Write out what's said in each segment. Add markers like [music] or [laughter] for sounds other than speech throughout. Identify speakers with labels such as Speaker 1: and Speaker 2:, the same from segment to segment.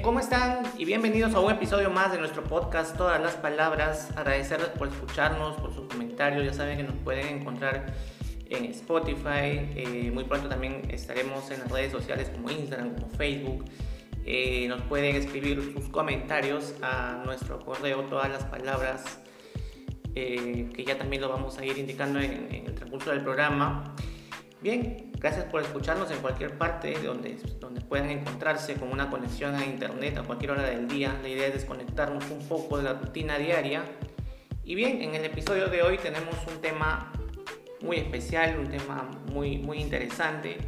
Speaker 1: ¿cómo están? Y bienvenidos a un episodio más de nuestro podcast Todas las Palabras. Agradecerles por escucharnos, por sus comentarios. Ya saben que nos pueden encontrar en Spotify. Eh, muy pronto también estaremos en las redes sociales como Instagram, como Facebook. Eh, nos pueden escribir sus comentarios a nuestro correo Todas las Palabras, eh, que ya también lo vamos a ir indicando en el transcurso del programa. Bien, gracias por escucharnos en cualquier parte donde, donde puedan encontrarse con una conexión a internet a cualquier hora del día. La idea es desconectarnos un poco de la rutina diaria. Y bien, en el episodio de hoy tenemos un tema muy especial, un tema muy, muy interesante.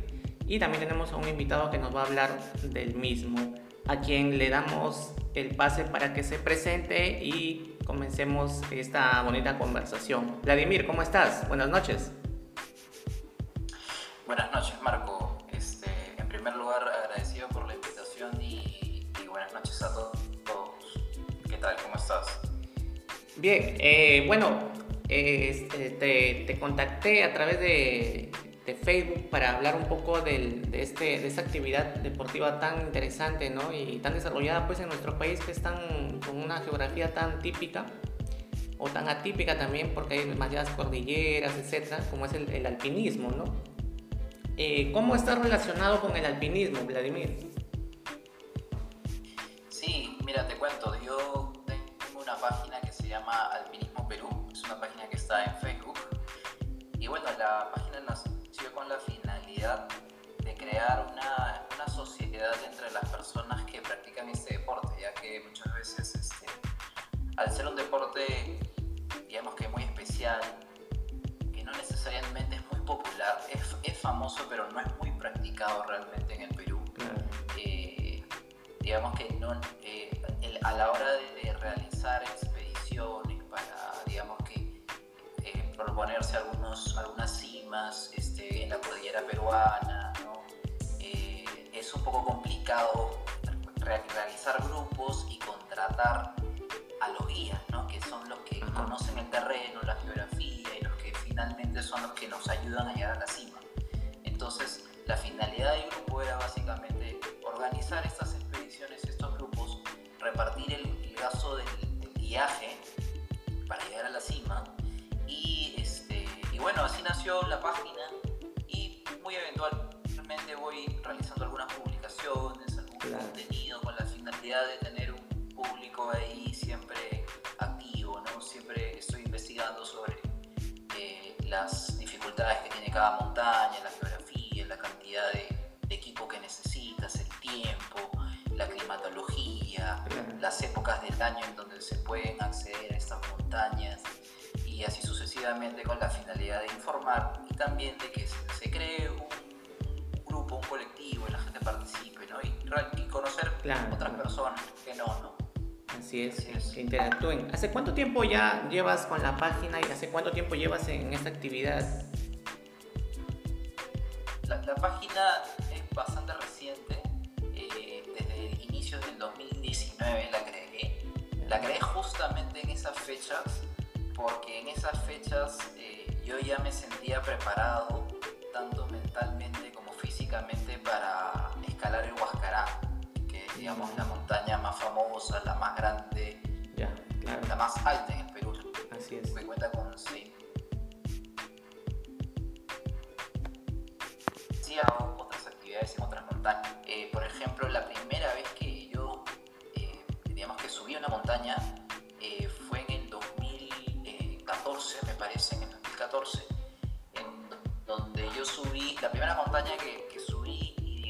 Speaker 1: Y también tenemos a un invitado que nos va a hablar del mismo, a quien le damos el pase para que se presente y comencemos esta bonita conversación. Vladimir, ¿cómo estás? Buenas noches.
Speaker 2: Buenas noches, Marco. Este, en primer lugar, agradecido por la invitación y, buenas noches a todos. ¿Qué tal? ¿Cómo estás?
Speaker 1: Bien, eh, bueno, este, te, contacté a través de, Facebook para hablar un poco de, este, de esta actividad deportiva tan interesante ¿no? y tan desarrollada pues, en nuestro país que es tan, con una geografía tan típica o tan atípica también porque hay demasiadas cordilleras, etcétera, como es el alpinismo, ¿no? Eh, ¿Cómo está relacionado con el alpinismo, Vladimir?
Speaker 2: Sí, mira, te cuento, yo tengo una página que se llama Alpinismo Perú, es una página que está en Facebook. Y bueno, la página nació con la finalidad de crear una, una sociedad entre las personas que practican este deporte, ya que muchas veces, este, al ser un deporte, digamos que muy especial, que no necesariamente famoso, pero no es muy practicado realmente en el Perú. Eh, digamos que no, eh, a la hora de, realizar expediciones para, digamos que, eh, proponerse algunos, algunas cimas este, en la cordillera peruana, es un poco complicado realizar grupos y contratar a los guías, ¿no? que son los que conocen el terreno, la geografía y los que finalmente son los que nos ayudan a llegar a la cima. Entonces, la finalidad del grupo era básicamente organizar estas expediciones, estos grupos, repartir el, gasto del, viaje para llegar a la cima. Y, este, y bueno, así nació la página y muy eventualmente voy realizando algunas publicaciones, algún contenido con la finalidad de tener un público ahí siempre activo, ¿no? Siempre estoy investigando sobre las dificultades que tiene cada montaña, la geografía, la cantidad de, equipo que necesitas, el tiempo, la climatología, las épocas del año en donde se pueden acceder a estas montañas y así sucesivamente con la finalidad de informar y también de que se, cree un, grupo, un colectivo y la gente participe ¿no? y, conocer otras personas que no, ¿no?
Speaker 1: Así es, que interactúen. ¿Hace cuánto tiempo ya llevas con la página y hace cuánto tiempo llevas en esta actividad?
Speaker 2: La, página es bastante reciente, eh, desde el inicio del 2019 la creé. La creé justamente en esas fechas, porque en esas fechas eh, yo ya me sentía preparado, tanto mentalmente como físicamente, para escalar el Huascará digamos, la montaña más famosa, la más grande, la más alta en el Perú.
Speaker 1: Así es.
Speaker 2: Me cuenta con sí. Sí, hago otras actividades en otras montañas. Eh, por ejemplo, la primera vez que yo, eh, digamos que subí una montaña, eh, fue en el 2014, me parece, en el 2014, en donde yo subí, la primera montaña que,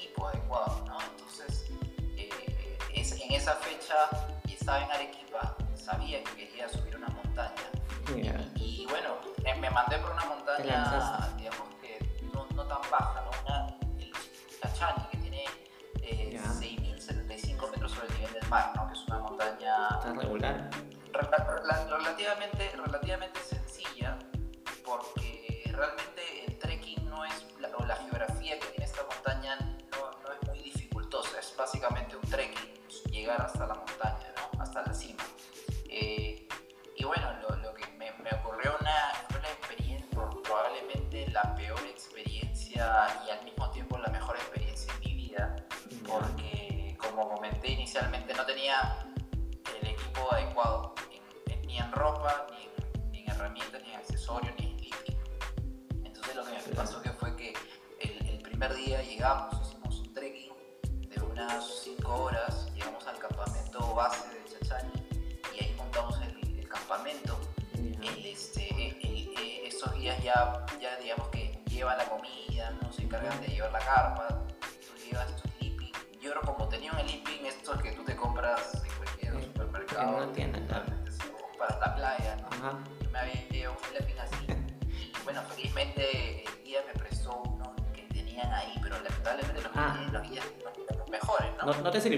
Speaker 2: equipo adecuado, ¿no? Entonces, eh, es, en esa fecha y estaba en Arequipa, sabía que quería subir una montaña y, bueno, me mandé por una montaña, digamos que no, no tan baja, ¿no? Una, la Chani, que tiene eh, 6.075 metros sobre el nivel del Mar, ¿no? que es una montaña
Speaker 1: Está regular.
Speaker 2: relativamente, relativamente sencilla, porque realmente el trekking no es, la, o la geografía que tiene esta montaña básicamente un trekking, llegar hasta la montaña,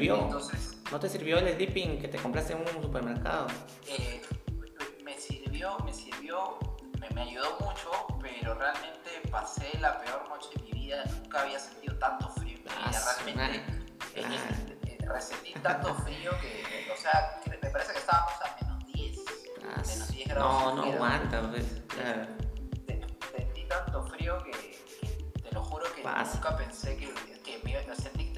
Speaker 1: sirvió? Entonces, ¿No te sirvió el sleeping que te compraste en un supermercado?
Speaker 2: Eh, me sirvió, me sirvió, me, me, ayudó mucho, pero realmente pasé la peor noche de mi vida. Nunca había sentido tanto frío en mi vida. Realmente eh, eh, resentí tanto frío que, o sea, que me parece que estábamos a menos 10.
Speaker 1: Ah,
Speaker 2: menos 10 grados.
Speaker 1: No, no aguanta, pues. Claro.
Speaker 2: Sentí tanto frío que, que, te lo juro que nunca pensé que, que me sentí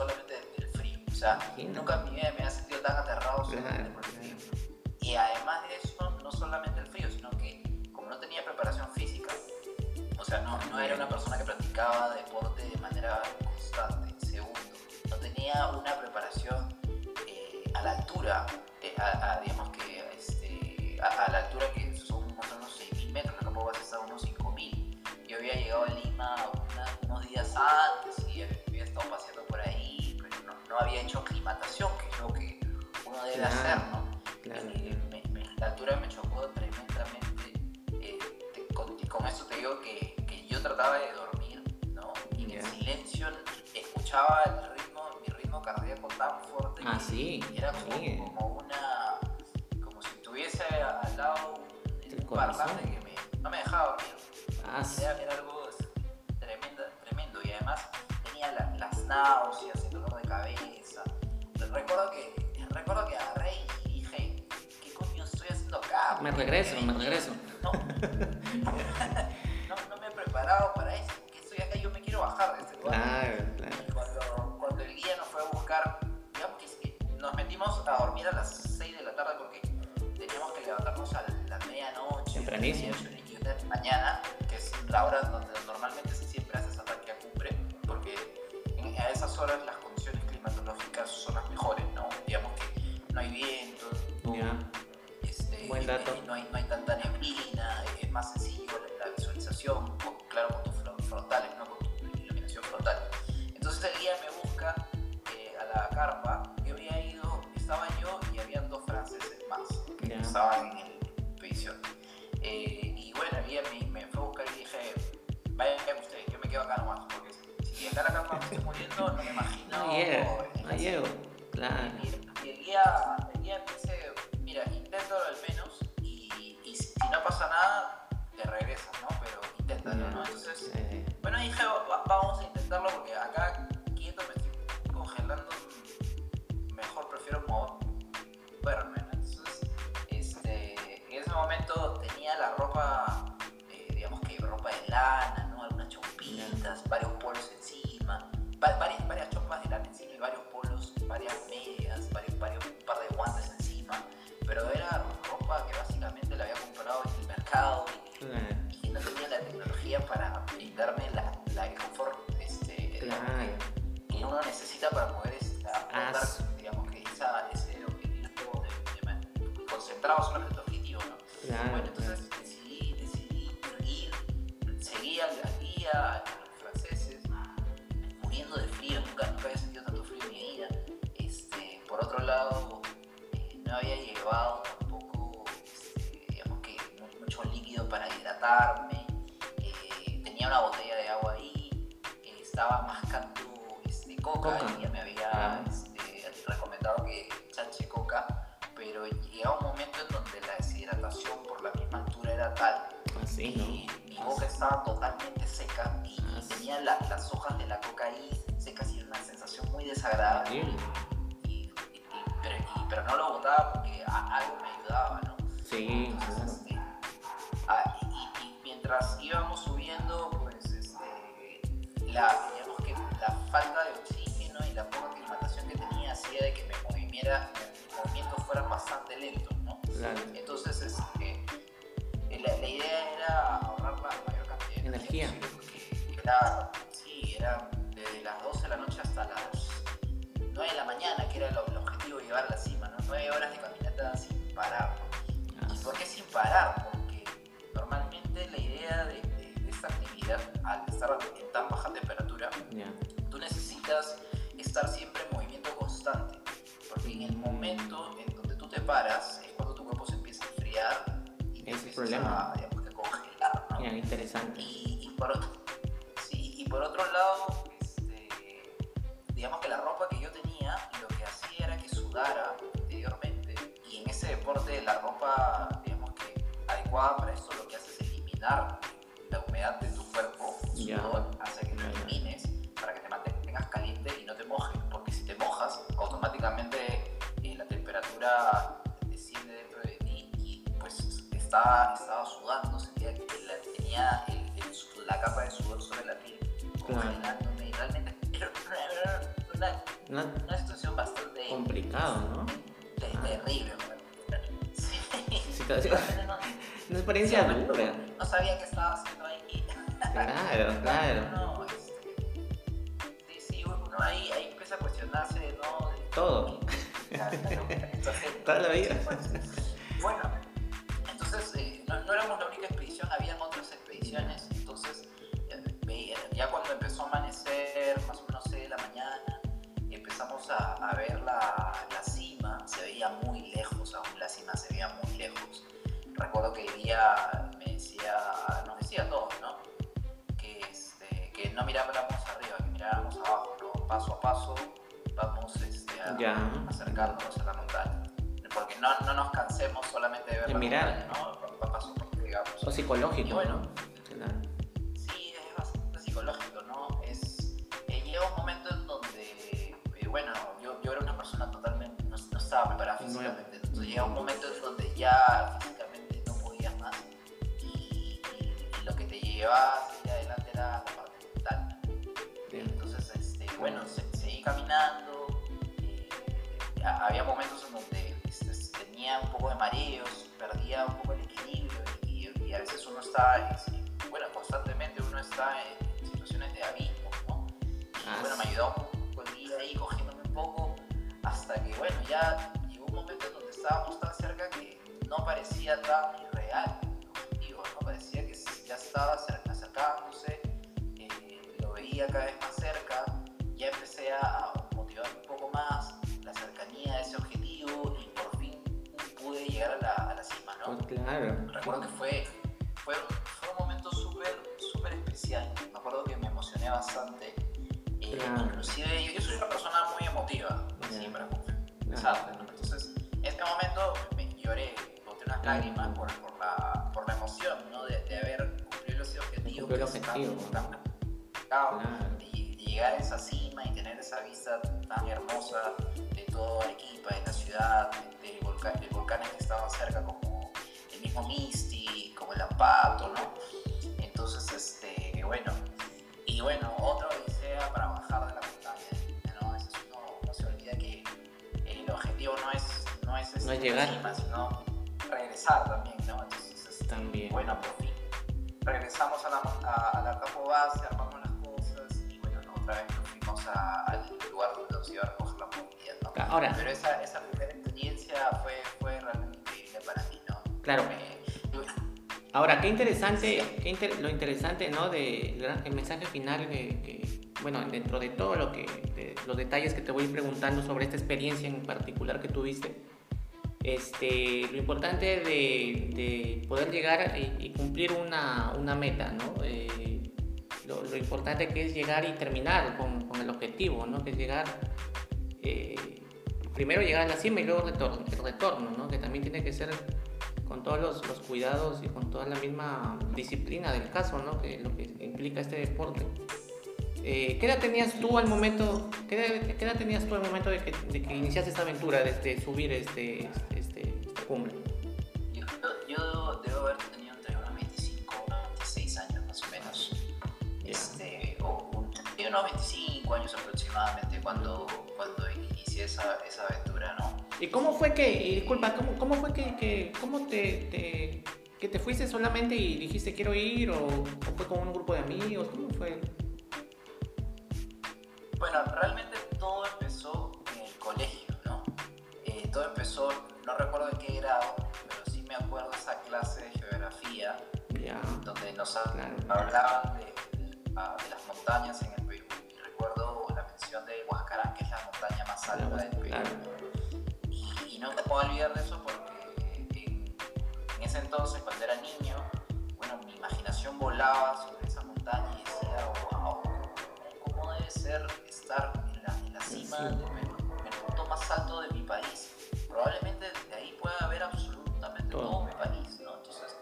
Speaker 2: solamente del frío. O sea, Imagina. nunca en mi vida me había sentido tan aterrado solamente por el frío. Y además de eso, no solamente el frío, sino que como no tenía preparación física, o sea, no, no era una persona que practicaba deporte de manera constante. Segundo, no tenía una preparación eh, a la altura, eh, a, a, digamos que este, a, a, la altura que son más o menos 6.000 metros, capa base está a unos 5.000. Yo había llegado a Lima unos días antes no, había hecho aclimatación, que es lo que uno debe
Speaker 1: Claro.
Speaker 2: hacer, ¿no?
Speaker 1: Claro.
Speaker 2: Me- me- la altura me chocó tremendamente. Eh, te- con, eso te digo que, que yo trataba de dormir, ¿no? Y en el silencio escuchaba el ritmo, mi ritmo cardíaco tan fuerte
Speaker 1: Ah,
Speaker 2: que
Speaker 1: sí,
Speaker 2: era como,
Speaker 1: sí.
Speaker 2: como una. como si tuviese al lado un, un parlante que me, no me dejaba dormir.
Speaker 1: Ah, sí.
Speaker 2: Era, era algo tremendo, tremendo y además tenía la- las náuseas, cabeza. Recuerdo que, recuerdo que agarré y dije, ¿qué coño estoy haciendo acá?
Speaker 1: Me regreso, me regreso.
Speaker 2: No, no, no me he preparado para eso. ¿Qué estoy acá? Yo me quiero bajar de este lugar.
Speaker 1: Claro, claro.
Speaker 2: Y cuando, cuando el guía nos fue a buscar, digamos que nos metimos a dormir a las 6 de la tarde porque teníamos que levantarnos a la medianoche.
Speaker 1: Tempranísimo.
Speaker 2: de la mañana, que es la hora donde normalmente se siempre hace esa ataque a cumbre, porque a esas horas las condiciones climatológicas son las mejores, ¿no? Digamos que no hay viento, no, este,
Speaker 1: Buen dato.
Speaker 2: y no, hay, no hay tanta neblina, es más sencillo la, la visualización, con- claro, con tus fron- frontales, ¿no? con tu iluminación frontal. Entonces el guía me busca eh, a la carpa, yo había ido, estaba yo y habían dos franceses más que
Speaker 1: Ya.
Speaker 2: estaban en el expedición. Eh, y bueno, el guía me, me fue a buscar y dije, vayan ustedes, yo me quedo acá nomás, porque si acá la me estoy muriendo, no me imagino.
Speaker 1: No llego, no llego. Claro.
Speaker 2: y, y el guía, el guía dice, mira, inténtalo al menos y, y si no pasa nada, te regresas, ¿no? Pero inténtalo, ¿no? Entonces,
Speaker 1: Eh,
Speaker 2: bueno, dije, va- vamos a intentarlo porque acá quieto me estoy congelando, mejor prefiero moverme, ¿no? Entonces, este, en ese momento tenía la ropa, eh, digamos que ropa de lana, ¿no? Algunas chompitas, varios brindarme la, la confort este,
Speaker 1: Claro.
Speaker 2: que, que uno necesita para poder este, afrontar,
Speaker 1: Ah,
Speaker 2: digamos que esa, ese objetivo de, de, de concentrados en objeto objetivo, ¿no?
Speaker 1: Claro,
Speaker 2: bueno, entonces decidí, decidí ir, seguí al, al guía, a los franceses, muriendo de frío, nunca, nunca había sentido tanto frío en mi vida. Este, por otro lado, eh, no había llevado tampoco, este, digamos que mu- mucho líquido para hidratarme, estaba mascando este, coca, y ya me había este, recomendado que chanche coca, pero llegaba un momento en donde la deshidratación por la misma altura era tal
Speaker 1: ah,
Speaker 2: y mi boca estaba totalmente seca y, ah, tenía las hojas de la coca ahí secas y era una sensación muy desagradable. Y, pero, no lo botaba porque algo me ayudaba, ¿no?
Speaker 1: Sí,
Speaker 2: este, ah, y, mientras íbamos subiendo, la, digamos que la falta de oxígeno y la poca aclimatación que tenía hacía de que me moviera, mis movimientos fueran bastante lentos, ¿no? Entonces, este, la, la, idea era ahorrar la mayor cantidad de
Speaker 1: energía.
Speaker 2: Era, sí, era desde las 12 de la noche hasta las 9 de la mañana, que era el, objetivo de llevar a la cima, ¿no? 9 horas de caminata sin parar. ¿Y por qué sin parar? Porque normalmente la idea de, esta actividad, al estar en tan baja temperatura, tú necesitas estar siempre en movimiento constante. Porque en el momento en donde tú te paras es cuando tu cuerpo se empieza a enfriar y te
Speaker 1: empieza
Speaker 2: a, digamos, a congelar. ¿no?
Speaker 1: interesante.
Speaker 2: Y, por, sí, y por otro lado, este, digamos que la ropa que yo tenía lo que hacía era que sudara anteriormente y en ese deporte la ropa, digamos que adecuada para esto lo que hace es eliminar la humedad de tu cuerpo, sudor, hace automáticamente eh, la temperatura desciende dentro de ti y pues estaba, estaba sudando, sentía que tenía la capa de sudor sobre la piel, congelándome y realmente era una, una, situación bastante
Speaker 1: complicada, ¿no?
Speaker 2: Terrible,
Speaker 1: sí. Situación. Una experiencia dura.
Speaker 2: No sabía qué estaba haciendo ahí.
Speaker 1: Claro, [laughs] claro.
Speaker 2: No, este, sí, sí, uno ahí, ahí empieza a cuestionarse, ¿no?
Speaker 1: Todo. [laughs] Toda la vida.
Speaker 2: bueno, entonces eh, no, no, éramos la única expedición, habían otras expediciones. Entonces, ya cuando empezó a amanecer, más o menos 6 de la mañana, empezamos a, a ver la, la cima, se veía muy lejos, aún la cima se veía muy lejos recuerdo que ella me decía, nos decía a todos, ¿no? Que, este, que no miráramos arriba, que miráramos abajo, ¿no? Paso a paso este, a, la montaña. Porque no, no nos cansemos solamente de ver la
Speaker 1: mirar.
Speaker 2: montaña, ¿no? Paso por digamos.
Speaker 1: O psicológico,
Speaker 2: y bueno,
Speaker 1: ¿no?
Speaker 2: Sí, es bastante psicológico, ¿no? Es, eh, llega un momento en donde, eh, bueno, yo, yo era una persona totalmente, no, no estaba preparada físicamente, entonces llega un momento en donde ya llevaba hacia adelante mareos, perdía un poco el equilibrio y, a veces uno está, este, bueno, constantemente uno está en situaciones de abismo, ¿no? Y ah, bueno, me ayudó un poco el día ahí cogiéndome un poco hasta que, bueno, ya llegó un momento en donde estábamos tan cerca que no parecía tan irreal ya estaba acercándose, eh, lo veía cada vez más cerca, ya empecé a motivar un poco más llegar a la, a la cima, ¿no?
Speaker 1: Pues claro.
Speaker 2: Recuerdo que fue, fue, fue un momento súper, súper especial, me acuerdo que me emocioné bastante, eh, inclusive yo, yo, soy una persona muy emotiva, siempre claro. entonces en este momento me lloré, boté unas lágrimas por, por, la, por la emoción, ¿no? De, de haber
Speaker 1: el objetivo.
Speaker 2: y, llegar a esa cima y tener esa vista tan hermosa de todo Arequipa, de la ciudad, de, volcanes que estaban cerca, como el mismo Misti, como el Ampato, ¿no? Entonces, este, bueno, y bueno, otra odisea para bajar de la montaña, ¿no? Eso uno, no se olvida que el objetivo no es, no es,
Speaker 1: no es llegar,
Speaker 2: sino regresar también, ¿no? Entonces, este,
Speaker 1: también.
Speaker 2: bueno, por fin regresamos a la, a, la campo base, vez nos fuimos al lugar donde nos iba a recoger la movilidad. ¿no?
Speaker 1: Ahora,
Speaker 2: Pero esa, esa primera experiencia fue, fue realmente increíble para mí, ¿no?
Speaker 1: Claro. Ahora, qué interesante, qué inter lo interesante, ¿no? De, el mensaje final que, que, bueno, dentro de todo lo que, de, los detalles que te voy preguntando sobre esta experiencia en particular que tuviste, este, lo importante de, poder llegar y, cumplir una, meta, ¿no? Eh, lo, lo importante que es llegar y terminar con, con el objetivo, ¿no? Que es llegar, eh, primero llegar a la cima y luego retorno, el retorno, ¿no? Que también tiene que ser con todos los, los, cuidados y con toda la misma disciplina del caso, ¿no? Que lo que implica este deporte. Eh, ¿Qué edad tenías tú al momento, qué edad, qué edad tenías tú al momento de que, de que, iniciaste esta aventura de, de subir este, este, este, esta cumbre?
Speaker 2: Yo, yo, debo haber unos 25 años aproximadamente cuando, cuando inicié esa, esa aventura, ¿no?
Speaker 1: ¿Y cómo fue que, y disculpa, cómo, cómo fue que, que cómo te, te, que te fuiste solamente y dijiste quiero ir o, o fue con un grupo de amigos? ¿Cómo fue?
Speaker 2: Bueno, realmente todo empezó en el colegio, ¿no? Eh, todo empezó, no recuerdo en qué grado, pero sí me acuerdo esa clase de geografía
Speaker 1: yeah.
Speaker 2: donde nos hablaban de, de, de, las montañas en el del. Y, y, no me puedo olvidar de eso porque en, en ese entonces, cuando era niño, bueno, mi imaginación volaba sobre esa montaña y decía, wow, ¿cómo debe ser estar en la, en la cima, sí. en el punto más alto de mi país. Probablemente desde ahí pueda ver absolutamente todo, todo mi país, ¿no? Entonces,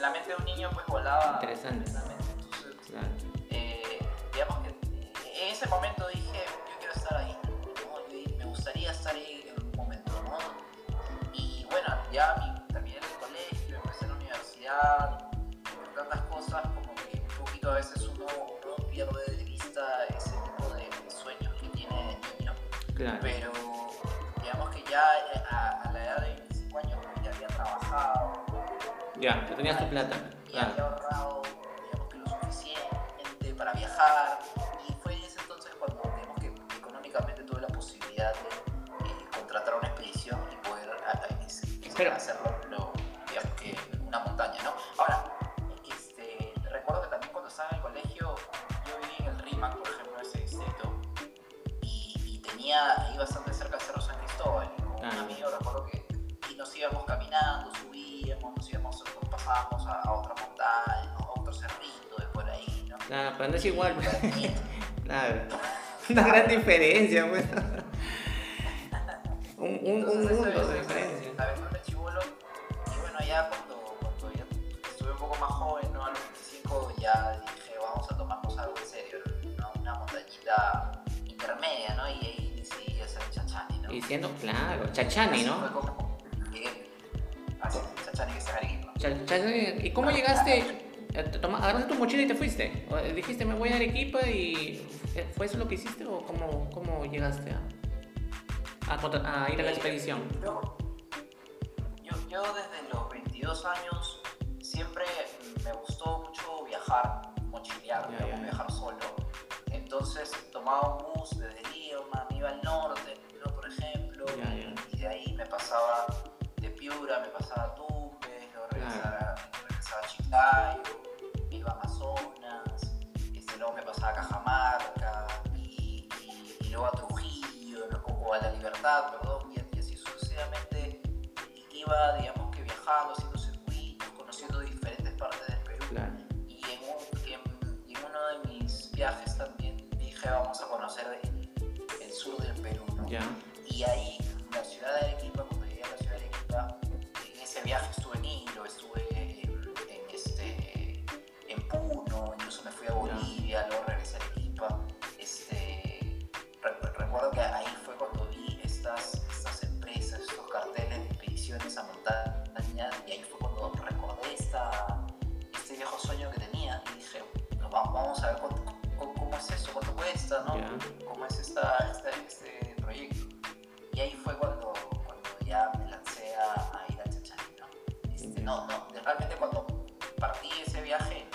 Speaker 2: la mente de un niño pues volaba
Speaker 1: Interesante.
Speaker 2: Entonces, claro. eh, digamos que en ese momento ya mi, terminé el colegio, empecé la universidad, tantas cosas como que un poquito a veces uno, uno pierde de vista ese
Speaker 1: Claro.
Speaker 2: Pero digamos que ya a, a, la edad de 25 años ya había trabajado.
Speaker 1: Ya, ya tenías tu plata.
Speaker 2: Y claro. había ahorrado, digamos que lo suficiente para viajar.
Speaker 1: Pero,
Speaker 2: hacerlo, lo, digamos que una montaña, ¿no? Ahora, este, recuerdo que también cuando estaba en el colegio, yo viví en el RIMAC, por ejemplo, ese distrito tenía ahí bastante cerca de Cerro San Cristóbal. Y con ah. un amigo recuerdo que y nos íbamos caminando, subíamos, nos íbamos, nos pasábamos a, a otra montaña, ¿no? a otro cerrito de por ahí, ¿no?
Speaker 1: Claro, pero no es igual. [laughs] claro. Una gran diferencia, pues. [laughs] un, un, un mundo de diferencia.
Speaker 2: Intermedia, ¿no? Y ahí decidí hacer Chachani, ¿no?
Speaker 1: Y siendo, claro, Chachani, ¿no?
Speaker 2: Fue como llegué a hacer Chachani que Arequipa.
Speaker 1: Chachani, ¿y cómo llegaste? Toma, agarraste tu mochila y te fuiste. ¿O dijiste, me voy a Arequipa y. ¿Fue eso lo que hiciste o cómo, cómo llegaste a, a, a ir a la expedición?
Speaker 2: Yo, yo, yo desde los 22 años siempre me gustó mucho viajar, mochilear,
Speaker 1: ya.
Speaker 2: viajar solo. Entonces tomaba un bus desde Lima, me iba al norte, ¿no? por ejemplo, y de ahí me pasaba de Piura, me pasaba a Tumbes, luego regresaba, regresaba a Chiclayo, me iba a Amazonas, este, luego me pasaba a Cajamarca y, y- y luego a Trujillo, o a La Libertad, perdón, y, y así sucesivamente iba, digamos que viajando, vamos a conocer el, el sur del Perú, ¿no?
Speaker 1: Ya.
Speaker 2: Y ahí, la ciudad de Arequipa, cuando llegué a la ciudad de Arequipa, en ese viaje estuve en Hilo, estuve en, en este, en Puno, incluso me fui a Bolivia, luego regresé a Arequipa. Este, re- recuerdo que cuesta, ¿no?
Speaker 1: Ya.
Speaker 2: cómo es esta, esta- este proyecto. Y ahí fue cuando, cuando ya me lancé a, a ir a Chachani, ¿no? Este, no, no, realmente cuando partí ese viaje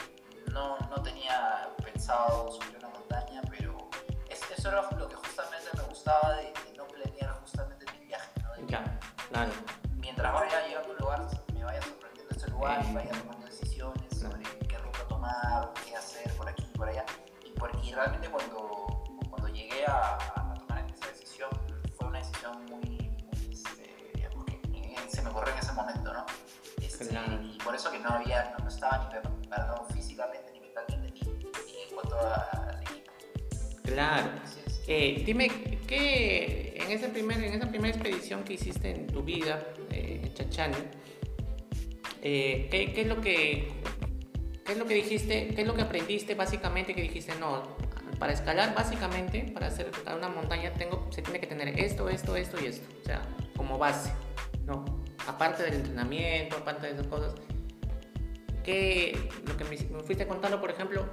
Speaker 2: no, no tenía pensado subir una montaña, pero es- eso era lo que justamente me gustaba de, de no planear justamente mi viaje, ¿no? De.
Speaker 1: Claro.
Speaker 2: mientras vaya llegando a un lugar, me vaya sorprendiendo este lugar y vaya tomando decisiones sobre qué ruta tomar, qué hacer por aquí y por allá. Y, por, y realmente cuando llegué a, a tomar esa decisión, fue una decisión muy, este, digamos que en- se me ocurrió en ese momento, ¿no? Este,
Speaker 1: Claro.
Speaker 2: Y por eso que no había, no, no estaba ni preparado físicamente, ni mentalmente, ni, ni en cuanto al equipo.
Speaker 1: Claro. Eh, dime, ¿qué en, ese primer, en esa primera expedición que hiciste en tu vida, eh, en Chachani, eh, ¿qué, ¿qué, es lo que, ¿qué es lo que dijiste, qué es lo que aprendiste básicamente que dijiste, no, para escalar básicamente, para hacer una montaña, tengo, se tiene que tener esto, esto, esto y esto, o sea, como base, ¿no? Aparte del entrenamiento, aparte de esas cosas, ¿qué, lo que me, fuiste contando, por ejemplo,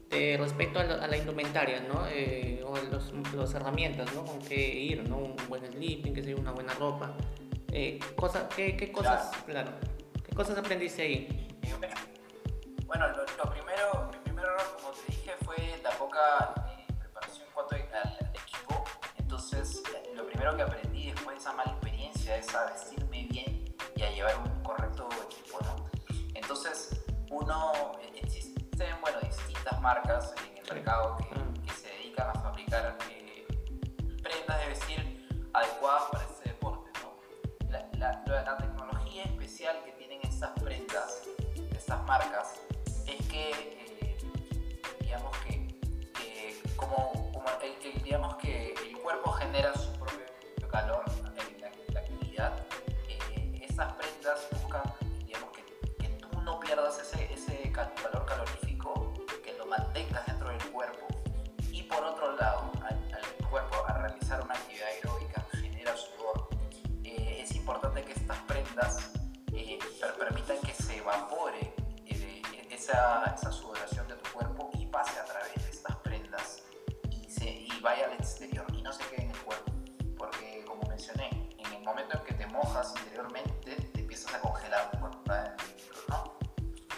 Speaker 1: este, respecto a la, indumentaria, ¿no? Eh, o los, las herramientas, ¿no? Con qué ir, ¿no? Un buen sleeping, que sea una buena ropa. Eh, cosa, ¿qué, qué, cosas, claro. ¿qué cosas aprendiste ahí?
Speaker 2: Bueno, lo, primero, la eh, preparación en cuanto al, equipo. Entonces, lo primero que aprendí después de esa mala experiencia es a vestirme bien y a llevar un correcto equipo, ¿no? Entonces, uno, existen, bueno, marcas en el mercado que, se dedican a fabricar eh, prendas de vestir adecuadas para este deporte. La, la, tecnología especial que tienen estas prendas, estas marcas, es que, eh, digamos que, como, como el, digamos que el cuerpo genera su propio calor en la, actividad, eh, estas prendas buscan, digamos, que, que tú no pierdas ese, ese calor calorífico mantengas dentro del cuerpo. Y por otro lado al, cuerpo a realizar una actividad aeróbica genera sudor, eh, es importante que estas prendas eh, permitan que se evapore eh, esa, esa, sudoración vaya al exterior y no se quede en el cuerpo. Porque como mencioné, en el momento en que te mojas interiormente te empiezas a congelar está dentro, ¿no?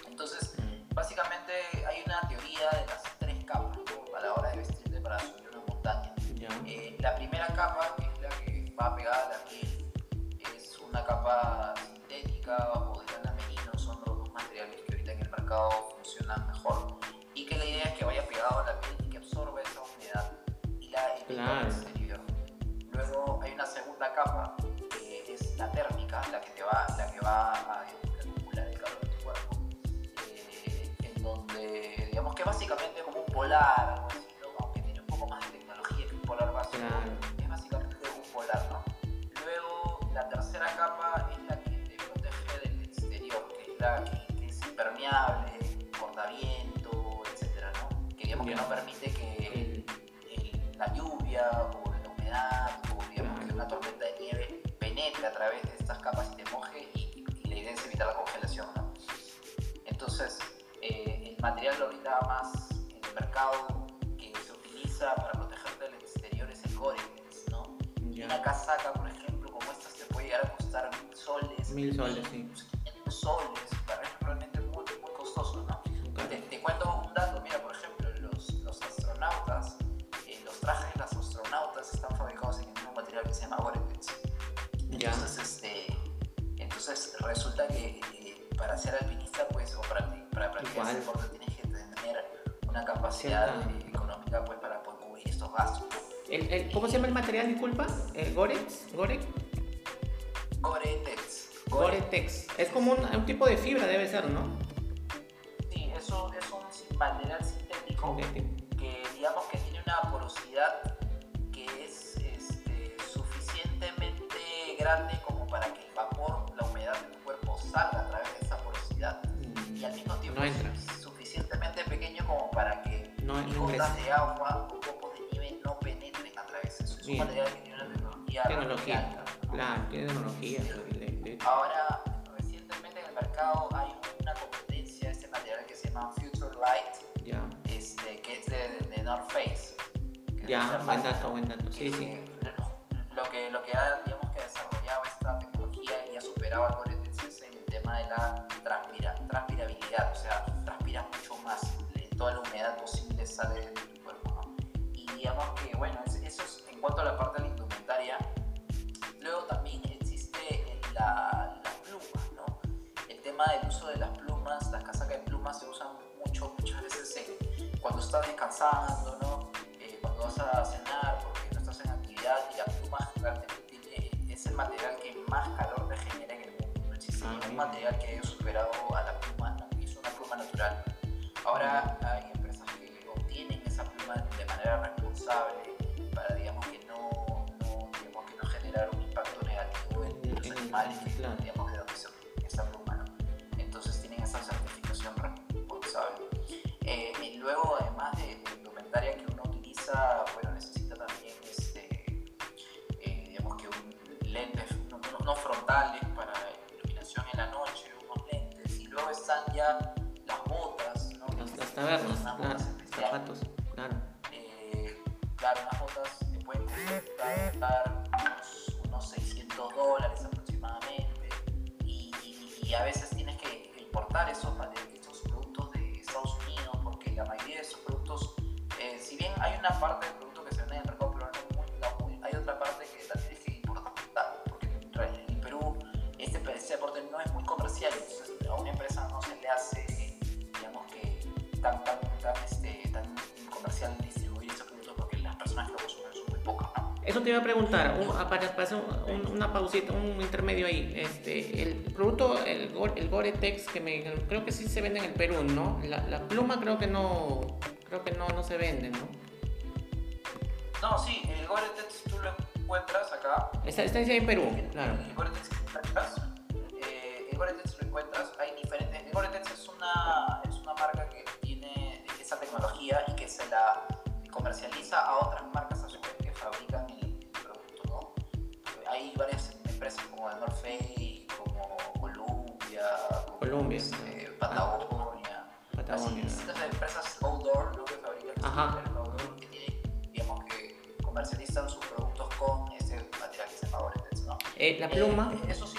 Speaker 2: Entonces, mm. básicamente hay una de las tres capas a la hora de vestirte para subir una montaña. Eh, la primera capa, que es la que va pegada a la piel, es una capa sintética o de lana merino, son los dos materiales que ahorita en el mercado básicamente como un polar, aunque tiene un poco más de tecnología que un polar básico, es básicamente un polar, ¿no? Luego la tercera capa es la que te protege del exterior, que es la que, es impermeable, cortaviento, etcétera, ¿no? Que digamos que no permite que la lluvia o la humedad o digamos que una tormenta de nieve penetre a través de estas capas y te moje y, y la idea es evitar la congelación, ¿no? Entonces, material ahorita más en el mercado que se utiliza para protegerte del exterior es el Gore-Tex, ¿no? Una casaca, por ejemplo, como esta, te puede llegar a costar mil soles.
Speaker 1: Mil soles, sí.
Speaker 2: soles, para realmente muy, muy costoso, ¿no? Te, cuento un dato, mira, por ejemplo, los, los astronautas, eh, los trajes de los astronautas están fabricados en el mismo material que se llama Gore-Tex. Entonces, este, entonces resulta que eh, para ser alpinista, pues, o para para practicar ese deporte una capacidad económica pues, para poder cubrir estos gastos.
Speaker 1: El, ¿Cómo se llama el material, disculpa? ¿El Gorex?
Speaker 2: ¿Gorex? Goretex.
Speaker 1: Goretex. Es como un, un, tipo de fibra, debe ser, ¿no?
Speaker 2: Sí, eso es un material sintético gotas de agua o copos de nieve no penetren a través de eso. Es un material que tiene una tecnología.
Speaker 1: Tecnología. Claro, tiene tecnología.
Speaker 2: Ahora, recientemente en el mercado hay una competencia de este material que se llama Future Light, ya. Este, que es de, North Face.
Speaker 1: Ya, buen dato, buen dato. Sí, sí.
Speaker 2: Lo que, lo que ha, digamos, que desarrollado esta tecnología y ha superado algoritmos tema de la transpira, transpirabilidad, o sea, transpiras mucho más, toda la humedad posible sale de tu cuerpo, ¿no? Y digamos que, bueno, eso es en cuanto a la parte de la indumentaria. Luego también existe la, las plumas, ¿no? El tema del uso de las plumas, las casacas de plumas se usan mucho, muchas veces cuando estás descansando, ¿no? Eh, cuando vas a cenar porque no estás en actividad y la pluma realmente tiene, es el material que más calor te genera en el un material que haya superado a la pluma, es una pluma natural. Ahora hay esa pluma de manera responsable para, digamos, que no, no digamos, que no generar un impacto negativo en, los en animales que, claro. digamos, que donde se esa pluma. ¿no? Entonces tienen esa certificación responsable. Eh, y luego, además de, de indumentaria que uno utiliza, bueno, necesita también, este, eh, digamos, que un lentes, no, no frontales para iluminación en la noche, unos lentes, y luego están ya las botas, ¿no?
Speaker 1: las, las tabernas.
Speaker 2: Las botas unos, unos 600 dólares aproximadamente, y, y, a veces tienes que importar esos, estos productos de Estados Unidos, porque la mayoría de esos productos, eh, si bien hay una parte del producto
Speaker 1: te iba a preguntar, un, para, hacer una pausita, un intermedio ahí. Este, el producto, el, el Gore-Tex, que me, creo que sí se vende en el Perú, ¿no? La, la, pluma creo que no, creo que no, no se vende, ¿no?
Speaker 2: No, sí, el Gore-Tex tú lo encuentras acá.
Speaker 1: Está, está en Perú, claro.
Speaker 2: El Gore-Tex eh, el Gore-Tex lo encuentras, hay diferentes. El Gore-Tex es una, es una marca que tiene esa tecnología y que se la comercializa a otras marcas a su vez que fabrican hay varias empresas como el North Face, como Columbia, como
Speaker 1: Columbia.
Speaker 2: Este, Patagonia.
Speaker 1: Patagonia.
Speaker 2: Así, estas empresas outdoor ¿no? que fabrican Ajá. outdoor que tienen, digamos que comercializan sus productos con ese material que se favorece, ¿no?
Speaker 1: Eh, la pluma.
Speaker 2: Eh, eso sí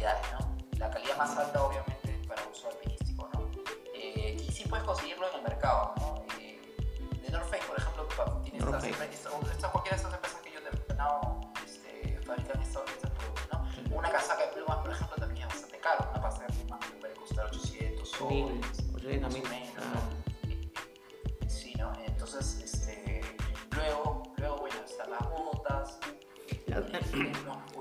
Speaker 2: calidades. ¿no? La calidad más alta, obviamente, es para uso alpinístico. ¿no? Eh, y sí puedes conseguirlo en el mercado. ¿no? Eh, de North Face, por ejemplo, tiene estas, estas, cualquiera de estas empresas que yo te he mencionado este, fabrican estos, estos productos. ¿no? Una casaca de plumas, por ejemplo, también es bastante caro. Una casaca de plumas puede costar 800 soles. Menos. ¿no? Sí, ¿no? Entonces, este, luego, luego, bueno, están las botas,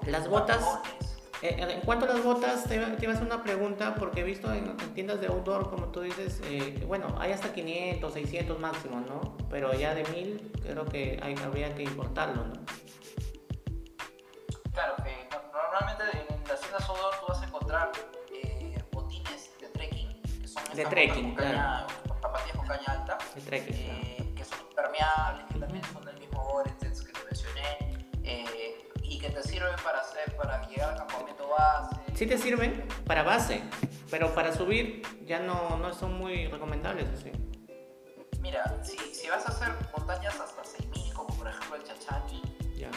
Speaker 1: las [clears throat] botas. Eh, en cuanto a las botas, te, te, iba a hacer una pregunta porque he visto en, tiendas de outdoor, como tú dices, eh, bueno, hay hasta 500, 600 máximo, ¿no? Pero ya de 1000 creo que hay, habría que importarlo, ¿no?
Speaker 2: Claro, eh, normalmente en las tiendas outdoor tú vas a encontrar botines de trekking, que son
Speaker 1: de trekking, con
Speaker 2: caña, zapatillas con caña alta,
Speaker 1: de trekking,
Speaker 2: que son impermeables, que también son del mismo Gore-Tex que te mencioné que te sirven para hacer, para llegar al campamento base.
Speaker 1: Sí te sirven para base, pero para subir ya no, no son muy recomendables, ¿sí?
Speaker 2: Mira, si, si vas a hacer montañas hasta 6000, como por ejemplo el Chachani,
Speaker 1: ya.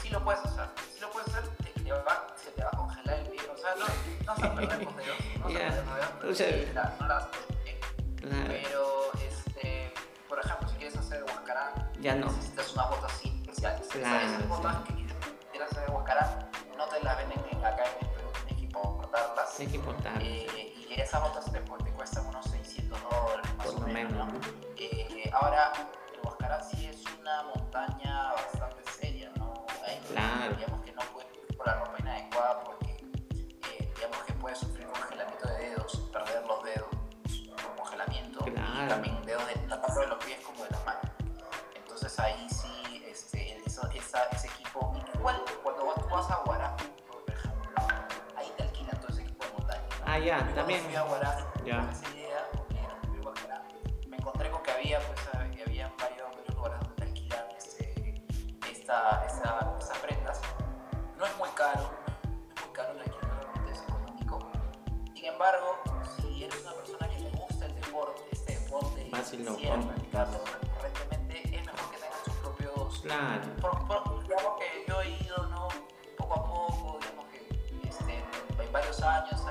Speaker 2: sí lo puedes hacer. Sí lo puedes hacer, te, va, se te va a congelar el pie, o sea, no, no vas a perder los dedos, no vas a perder no claro. Pero, este, por ejemplo, si quieres hacer Huascarán,
Speaker 1: ya no.
Speaker 2: necesitas unas botas así especiales.
Speaker 1: Claro,
Speaker 2: esas botas Tienes que importarlas. Eh, y esas botas te, te, cuestan unos 600 dólares más o menos. ¿no? Eh, ahora, sí es una montaña bastante seria, ¿no?
Speaker 1: claro.
Speaker 2: Digamos que no puedes ir por la ropa inadecuada porque eh, digamos que puedes sufrir congelamiento de dedos, perder los dedos por congelamiento
Speaker 1: claro.
Speaker 2: y también dedos de la parte de los pies como de las manos. Entonces ahí
Speaker 1: ya,
Speaker 2: Yo
Speaker 1: también.
Speaker 2: fui a ya. esa idea, me encontré con que había, pues, que había varios, varios lugares donde te alquilan este, esta, esta, estas prendas. No es muy caro, no es muy caro, el alquiler realmente es económico. Sin embargo, si eres una persona que le gusta el deporte, este deporte,
Speaker 1: Fácil, no,
Speaker 2: quieres practicarlo recurrentemente, es mejor que tengan sus propios...
Speaker 1: Claro.
Speaker 2: Por, por, digamos que yo he ido, ¿no? Poco a poco, digamos que este, en varios años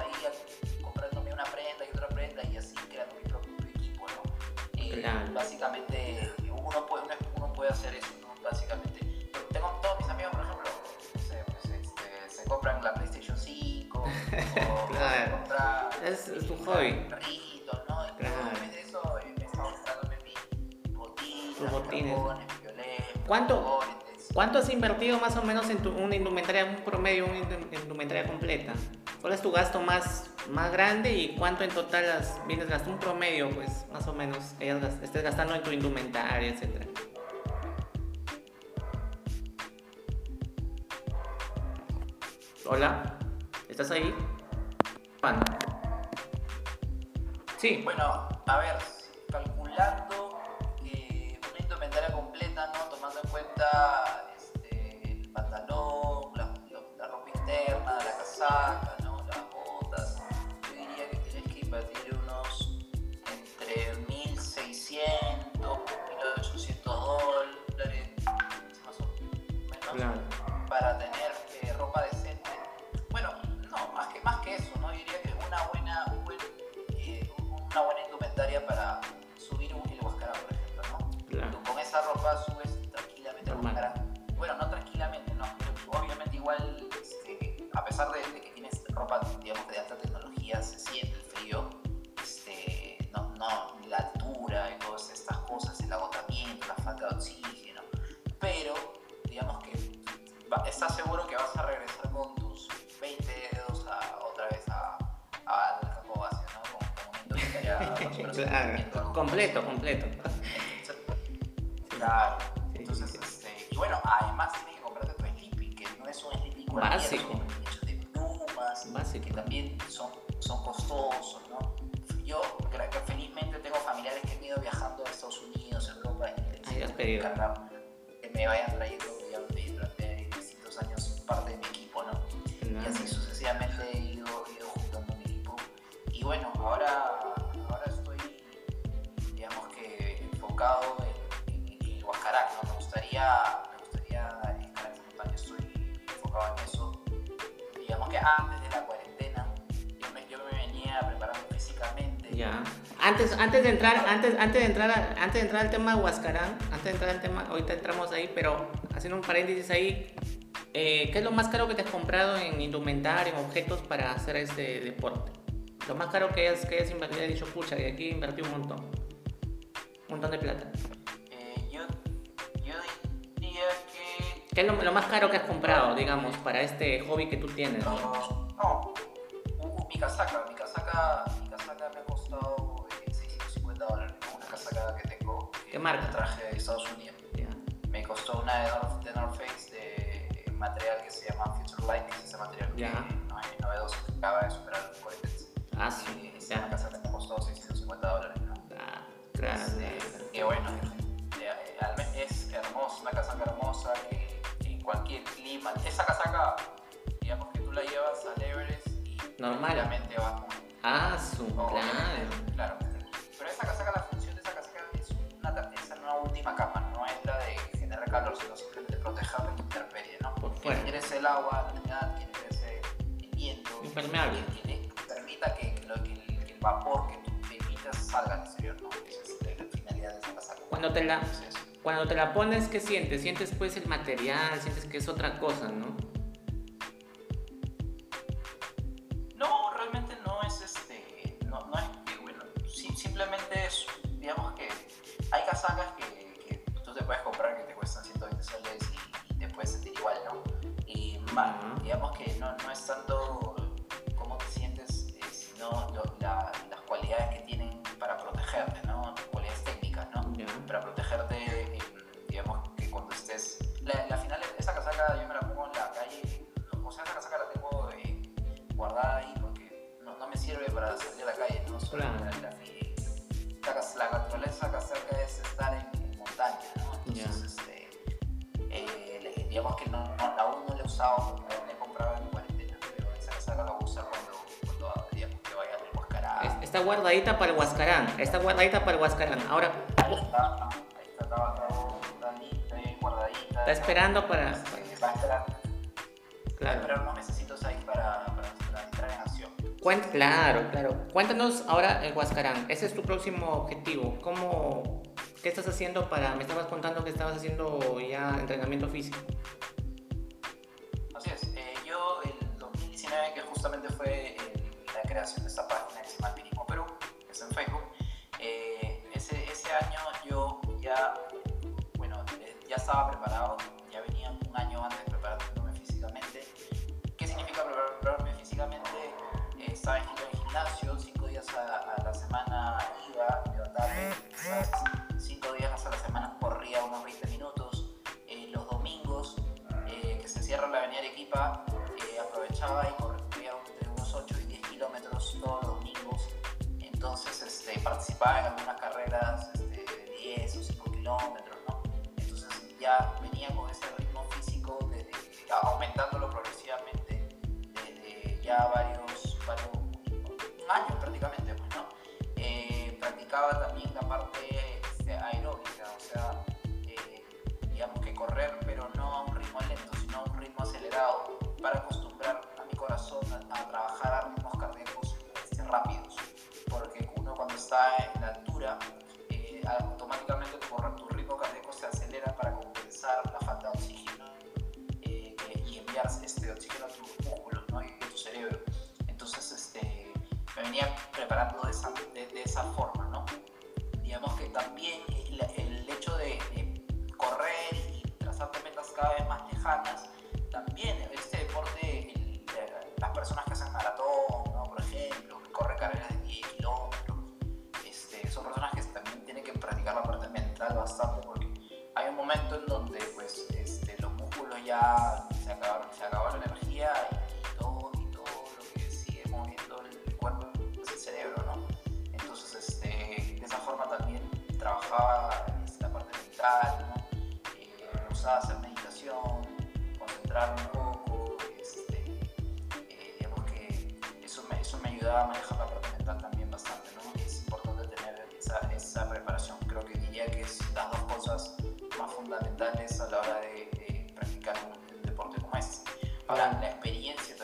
Speaker 1: claro.
Speaker 2: Básicamente uno puede, uno puede hacer eso, ¿no? Básicamente. Tengo todos mis amigos, por ejemplo, pues, este, se compran la PlayStation 5 o [laughs]
Speaker 1: claro. es, es tu hobby.
Speaker 2: Perrito, ¿no? Y
Speaker 1: claro.
Speaker 2: de eso eh, me estaba buscándome mi botín,
Speaker 1: tus botines.
Speaker 2: Violet,
Speaker 1: ¿Cuánto? ¿Cuánto has invertido más o menos en tu, una indumentaria, un promedio, una indumentaria completa? ¿Cuál es tu gasto más más grande y cuánto en total las vienes gastando un promedio, pues más o menos, ellas estés gastando en tu indumentaria, etcétera. Hola, ¿estás ahí? Juan. Sí.
Speaker 2: Bueno, a ver, enfocado en eso. Digamos que antes de la cuarentena, yo me, yo me venía preparando físicamente.
Speaker 1: Ya. Antes, antes de entrar, antes, antes de entrar, a- antes de entrar al tema de Huascarán, antes de entrar al tema, ahorita entramos ahí, pero haciendo un paréntesis ahí, eh, ¿qué es lo más caro que te has comprado en indumentaria, en objetos para hacer este deporte? Lo más caro que hayas, que hayas invertido, he dicho, pucha, y aquí invertí un montón. Un montón de plata. ¿Qué es lo, lo más caro que has comprado, digamos, para este hobby que tú tienes? ¿no?
Speaker 2: No. Uh, mi casaca, mi casaca, mi casaca me ha costado eh, 650 dólares. Una casaca que tengo.
Speaker 1: ¿Qué marca?
Speaker 2: Traje de Estados Unidos.
Speaker 1: Ya.
Speaker 2: Me costó una de North, Face de material que se llama Future Light, que es ese material
Speaker 1: Ya.
Speaker 2: que no es novedoso, que acaba de superar los 40.
Speaker 1: Ah, sí.
Speaker 2: Y esa una
Speaker 1: Ya.
Speaker 2: casaca me costó 650 dólares, ¿no?
Speaker 1: Ah,
Speaker 2: bueno, eh, eh, al me- es hermosa, una casaca hermosa que cualquier clima. Esa casaca, digamos que tú la llevas al Everest y
Speaker 1: Normal.
Speaker 2: tranquilamente vas con.
Speaker 1: Ah, su, claro.
Speaker 2: obviamente, claro. Pero esa casaca, la función de esa casaca es una, es una última capa, no es la de generar calor, sino simplemente proteger de la intemperie, ¿no?
Speaker 1: Por
Speaker 2: Que
Speaker 1: fuera.
Speaker 2: ingrese el agua, la humedad, que ingrese el viento.
Speaker 1: Impermeable.
Speaker 2: Que, permita que, que lo- que el, que el vapor que tú emitas salga al exterior, ¿no? Esa es la finalidad de esa casaca.
Speaker 1: Cuando te la,
Speaker 2: Entonces,
Speaker 1: Cuando te la pones, ¿qué sientes? Sientes pues el material, sientes que es otra cosa, ¿no?
Speaker 2: No, realmente no es este. No, no es que, bueno, sim- simplemente es, digamos que hay casacas que, que tú te puedes comprar que te cuestan 120 soles y, y te puedes sentir igual, ¿no? Y ma-
Speaker 1: Ujú.
Speaker 2: digamos que no, no es tanto cómo te sientes, eh, sino lo- la- las cualidades que tienen para protegerte, ¿no? Cualidades técnicas, ¿no? Para protegerte, estés... La, la final, esa casaca yo me la pongo en la calle, o sea, esa casaca la tengo eh, guardada ahí porque no, no me sirve para salir a la calle, ¿no? Solo
Speaker 1: Claro.
Speaker 2: la, la, la, naturaleza casaca es estar en, montaña, ¿no? Entonces, este, eh, digamos que no, no, aún no la he usado porque aún la he comprado en cuarentena, pero esa casaca la voy a usar cuando, cuando digamos, que vaya al Huascarán.
Speaker 1: Es- Está guardadita para el Huascarán. Está guardadita para el Huascarán. Ahora
Speaker 2: Ahí está, ahí está, está ahí guardadita.
Speaker 1: está esperando para.
Speaker 2: Este, Va a esperar, va a
Speaker 1: Claro.
Speaker 2: esperar unos mesecitos ahí para, para, para entrar en acción.
Speaker 1: Claro, claro. Cuéntanos ahora el Huascarán. Ese es tu próximo objetivo. ¿Cómo, ¿Qué estás haciendo para.? Me estabas contando que estabas haciendo ya entrenamiento físico.
Speaker 2: Así es, eh, yo el 2019, que justamente fue el- la creación de esta página que se llama Alpinismo Perú, que es en Facebook, eh, ese, ese año yo ya, eh, ya estaba preparado, ya venía un año antes preparándome físicamente. ¿Qué significa prepararme físicamente? Eh, estaba en el gimnasio, cinco días a, la semana iba, levantaba cinco días a la semana corría unos 20 minutos. Eh, los domingos, eh, que se cierra la avenida Arequipa, eh, aprovechaba y corría entre unos 8 y 10 kilómetros todos los domingos. Entonces este, participaba en algunas carreras este, de 10 o 5 kilómetros ya venía con ese ritmo físico, desde, aumentándolo progresivamente desde ya varios, de de, esa forma. ¿no? Digamos que también el, el hecho de, correr y trazarte metas cada vez más lejanas, también este deporte, las personas que hacen maratón, por ejemplo, que corren carreras de 10 kilómetros, este, son personas que también tienen que practicar la parte mental bastante porque hay un momento en donde pues, este, los músculos ya se acabaron, se acabó la energía forma también trabajaba la parte mental, ¿no? Eh, usaba hacer meditación, un poco, este, eh, digamos que eso me, eso me ayudaba a manejar la parte mental también bastante, ¿no? Es importante tener esa, esa preparación, creo que diría que es las dos cosas más fundamentales a la hora de, practicar un, deporte como este. Ahora, la experiencia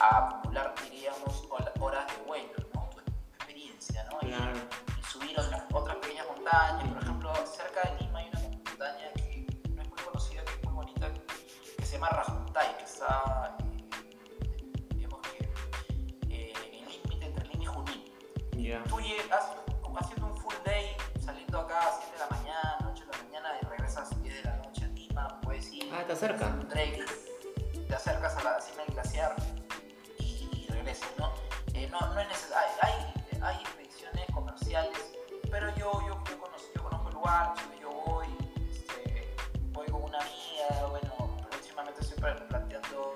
Speaker 2: acumular, diríamos, horas de vuelo y, subir otras, otras pequeñas montañas. Por ejemplo, cerca de Lima hay una montaña que no es muy conocida, que es muy bonita, que se llama Rajuntay, que está, eh, digamos que, eh, en el límite entre Lima y Junín. Yeah. Tú llegas haciendo un full day, saliendo acá a 7 de la mañana, 8 de la mañana y regresas a 10 de la noche a Lima, puedes ir.
Speaker 1: Ah, te acercas.
Speaker 2: te acercas a la cima del glaciar ¿no? Eh, no, no es necesario. Hay, hay pero yo, yo, conozco, yo conozco el lugar, yo voy, este, voy con una amiga, bueno, próximamente estoy planteando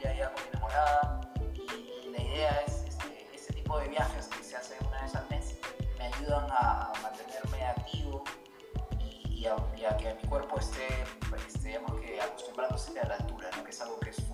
Speaker 2: ir allá con mi enamorada y la idea es este, ese tipo de viajes que se hacen una vez al mes me ayudan a mantenerme activo y, a, que mi cuerpo esté, pues, que acostumbrándose a la altura, ¿no? que es algo que es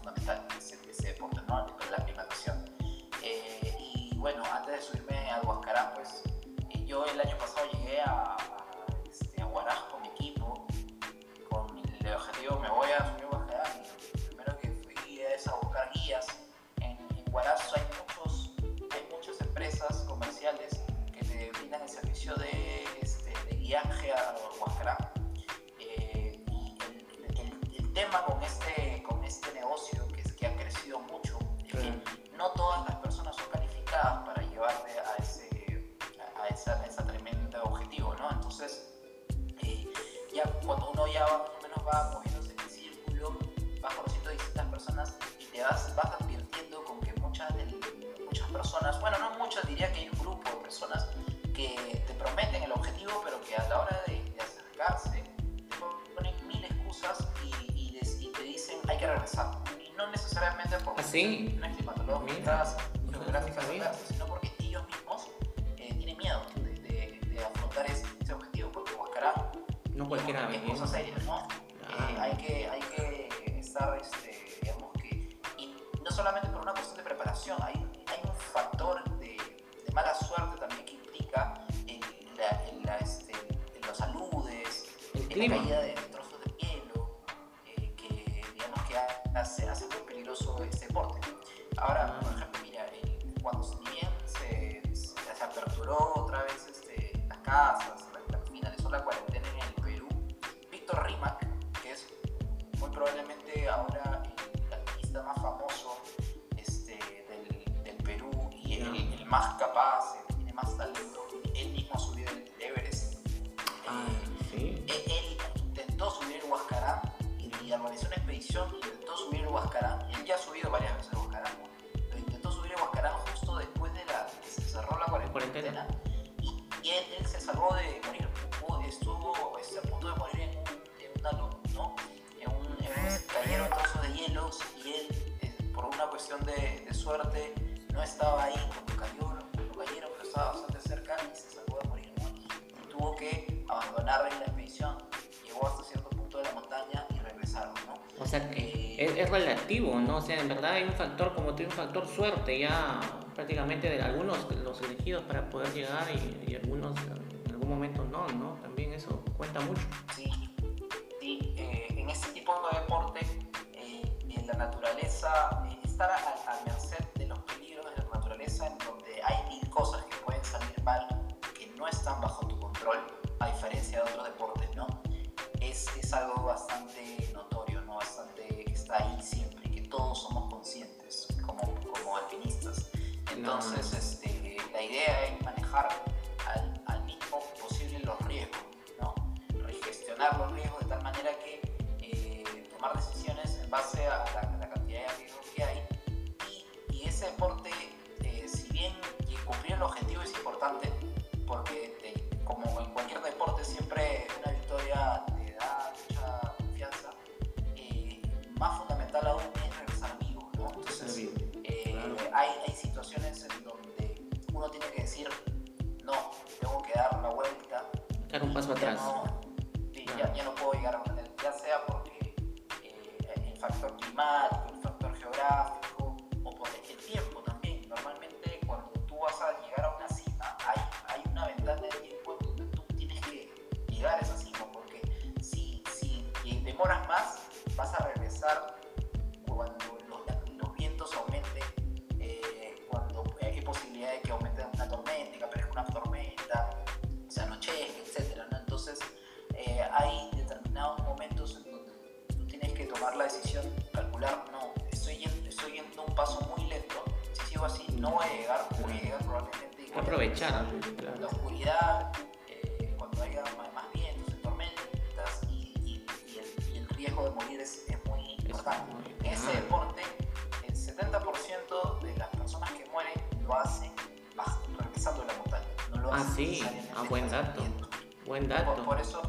Speaker 2: servicio de, este, de guiaje a Huascarán. Eh, y el, el, tema con este, con este negocio, que, es, que ha crecido mucho, es que no todas las personas son calificadas para llevarte a ese esa, esa tremendo objetivo, ¿no? Entonces, eh, ya cuando uno ya más o menos va moviéndose en el círculo, vas conociendo distintas personas y te vas, vas advirtiendo con que muchas, de, muchas personas, bueno, no muchas, diría que hay un grupo de personas que prometen el objetivo, pero que a la hora de, acercarse te ponen mil excusas y, y, te dicen hay que regresar. Y no necesariamente porque
Speaker 1: ¿Así?
Speaker 2: no es climatológicas, geográficas, sino porque miedo de, de, afrontar ese, objetivo, porque Huascarán
Speaker 1: no cualquiera
Speaker 2: es cosa seria, ¿no? Eh, hay, que, hay que estar, este, digamos que, y no solamente por una cuestión de preparación, hay, खाइए un factor suerte ya
Speaker 1: prácticamente de algunos los elegidos para poder llegar y, algunos en algún momento no, ¿no? También eso cuenta mucho.
Speaker 2: Sí, sí eh, en este tipo de deporte, eh, en la naturaleza, eh, estar a, merced de los peligros de la naturaleza, en donde hay mil cosas que pueden salir mal, que no están bajo tu control, a diferencia de otros deportes, ¿no? Es, es algo bastante notorio, ¿no? Bastante que está ahí siempre, que todos somos conscientes como alpinistas. Entonces, no. este, la idea es manejar al, al mínimo posible los riesgos, ¿no? Gestionar los riesgos de tal manera que eh, tomar decisiones en base a la, a la, cantidad de riesgos que hay. Y, y ese deporte, eh, si bien cumplir el objetivo es importante, porque te, como en cualquier deporte siempre uno tiene que decir, no, tengo que dar una vuelta.
Speaker 1: Dar un paso atrás.
Speaker 2: No, sí, claro. ya, ya, no puedo llegar a un ya sea porque eh, el factor climático, el factor geográfico o por el tiempo también. Normalmente cuando tú vas a llegar a una cima, hay, hay una ventana de tiempo en donde tú tienes que llegar a esa cima, porque si, si demoras más, vas a regresar una tormenta, se anochezca, etc. ¿no? Entonces, eh, hay determinados momentos en donde tú tienes que tomar la decisión, calcular, no, estoy yendo, estoy yendo un paso muy lento, si sigo así no voy a llegar, voy a llegar probablemente...
Speaker 1: Aprovechar.
Speaker 2: Claro. La oscuridad, eh, cuando haya más, más vientos, tormentas y, y, y, el, y, el, riesgo de morir es, es muy importante. En ese deporte, el 70%
Speaker 1: sí, ah, buen dato. Buen dato.
Speaker 2: Por, por, eso,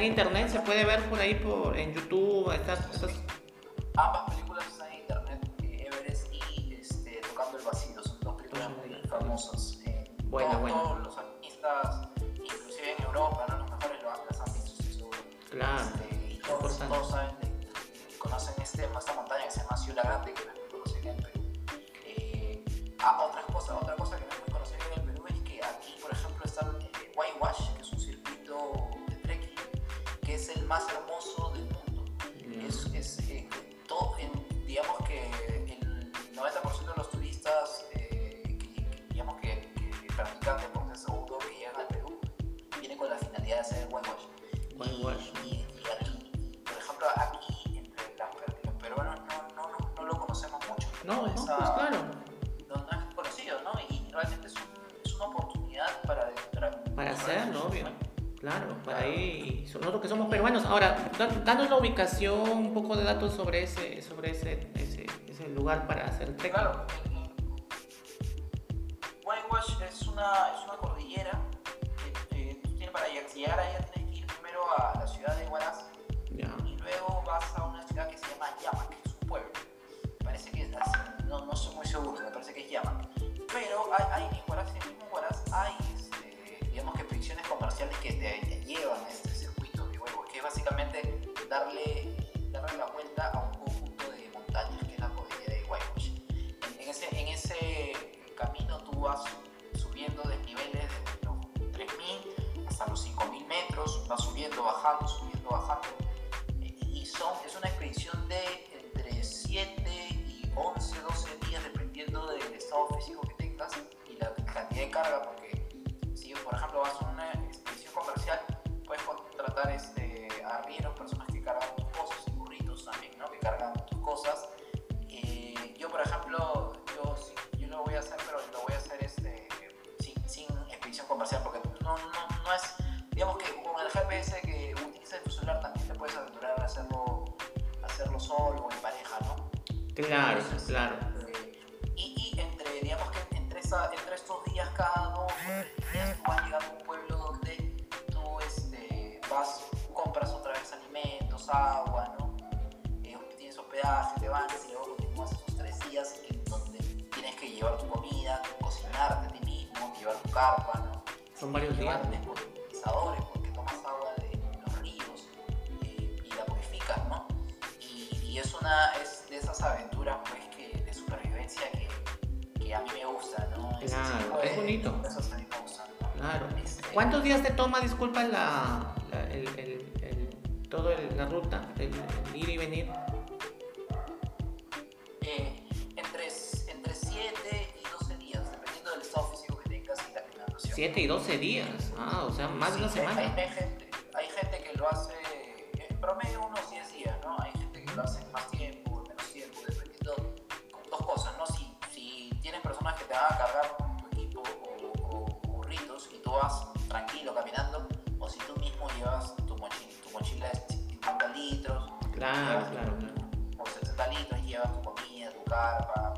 Speaker 2: en internet, se
Speaker 1: puede ver por ahí por, en YouTube. Ahora, da- danos la ubicación, un poco de datos sobre ese, sobre ese, ese, ese lugar para hacer trekking.
Speaker 2: Claro,
Speaker 1: Claro,
Speaker 2: Entonces,
Speaker 1: claro.
Speaker 2: eh, y, y entre, digamos que entre, esa- entre estos días, cada dos o tres días, tú vas llegando a un pueblo donde tú este, vas, compras otra vez alimentos, agua, ¿no? Eh, tienes hospedaje, te bañas y luego continúas esos tres días en donde tienes que llevar tu comida, cocinarte a ti mismo, llevar tu carpa, ¿no?
Speaker 1: Son varios días.
Speaker 2: llevar despolinizadores porque tomas agua de los ríos eh, y la purificas, ¿no? Y, y es una es de esas aventuras pues que de supervivencia que, que a mí me gusta, ¿no?
Speaker 1: Claro, es
Speaker 2: de-
Speaker 1: bonito.
Speaker 2: Esas a mí me gustan, ¿no?
Speaker 1: Claro.
Speaker 2: Este,
Speaker 1: ¿Cuántos días te toma, disculpa, la, la- el, el, el- todo el- la ruta, el, ir y venir?
Speaker 2: eh, entre, entre 7 y 12 días, dependiendo del estado físico que tengas y la alimentación.
Speaker 1: 7 y 12 días. Ah, o sea, más de una
Speaker 2: Sí,
Speaker 1: semana.
Speaker 2: Hay, hay gente, hay gente que lo hace en promedio unos 10 días, ¿no? Hay gente que lo hace más tiempo, personas que te van a cargar tu equipo o, o- o burritos y tú vas tranquilo caminando, o si tú mismo llevas tu mochila, tu mochila de 50 litros,
Speaker 1: Claro, claro, claro.
Speaker 2: por 70 litros llevas tu comida, tu carpa.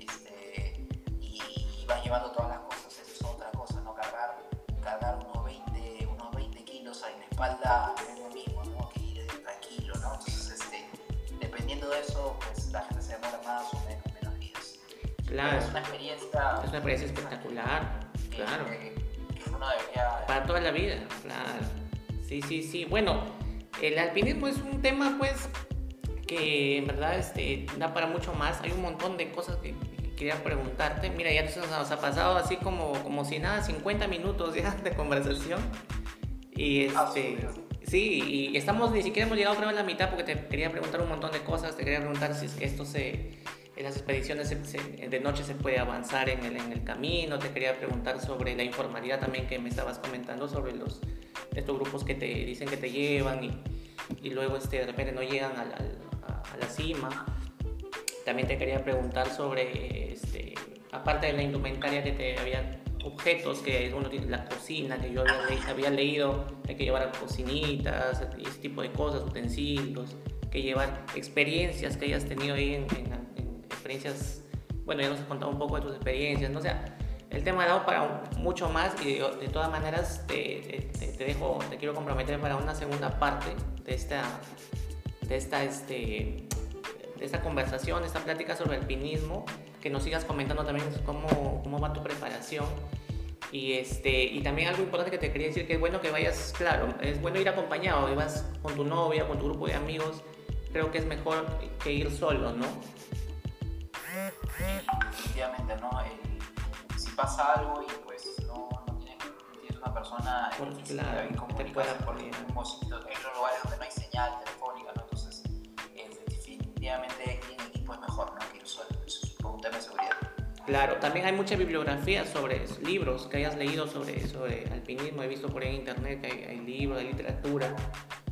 Speaker 2: Este, y, y vas llevando todas las cosas, eso es otra cosa, ¿no? Cargar, cargar unos 20, unos 20 kilos en la espalda es lo mismo, ¿no? Que ir tranquilo, ¿no? Entonces, este, dependiendo de eso, pues la gente se demora más o menos,
Speaker 1: Claro.
Speaker 2: es una experiencia
Speaker 1: Es una experiencia espectacular.
Speaker 2: que,
Speaker 1: Claro.
Speaker 2: que- que uno debería...
Speaker 1: Para toda la vida, claro. Sí, sí, sí. Bueno, el alpinismo es un tema, pues, que en verdad este, da para mucho más. Hay un montón de cosas que, que quería preguntarte. Mira, ya se nos ha pasado así como, como si nada, 50 minutos ya de conversación. Y
Speaker 2: Ah,
Speaker 1: este,
Speaker 2: sí.
Speaker 1: y estamos, ni siquiera hemos llegado vez a la mitad porque te quería preguntar un montón de cosas. Te quería preguntar si es que esto se, en las expediciones se- se- de noche se puede avanzar en el, en el camino. Te quería preguntar sobre la informalidad también que me estabas comentando sobre los, estos grupos que te dicen que te llevan y, y luego este, de repente no llegan al- al- a, a la cima. También te quería preguntar sobre, este, aparte de la indumentaria que te había objetos que uno tiene la cocina que yo había, había leído hay que llevar cocinitas ese tipo de cosas utensilios que llevar experiencias que hayas tenido ahí en, experiencias bueno ya nos has contado un poco de tus experiencias no o sea el tema ha dado para mucho más y de, todas maneras te, te, dejo te quiero comprometer para una segunda parte de esta de esta este de esta conversación, esta plática sobre alpinismo, que nos sigas comentando también cómo, cómo va tu preparación. Y, este, y también algo importante que te quería decir, que es bueno que vayas, claro, es bueno ir acompañado, que vas con tu novia, con tu grupo de amigos, creo que es mejor que ir solo, ¿no?
Speaker 2: Definitivamente, ¿no? si pasa algo y pues no, no tienes, una persona
Speaker 1: por, claro,
Speaker 2: como te pueda por en los lugares donde no hay señal telefónica, ¿no? Entonces, definitivamente ir en equipo es mejor, ¿no? Que ir solo. Eso es un tema de seguridad.
Speaker 1: Claro, también hay mucha bibliografía sobre libros que hayas leído sobre, sobre alpinismo. He visto por ahí en internet que hay, libros, de literatura,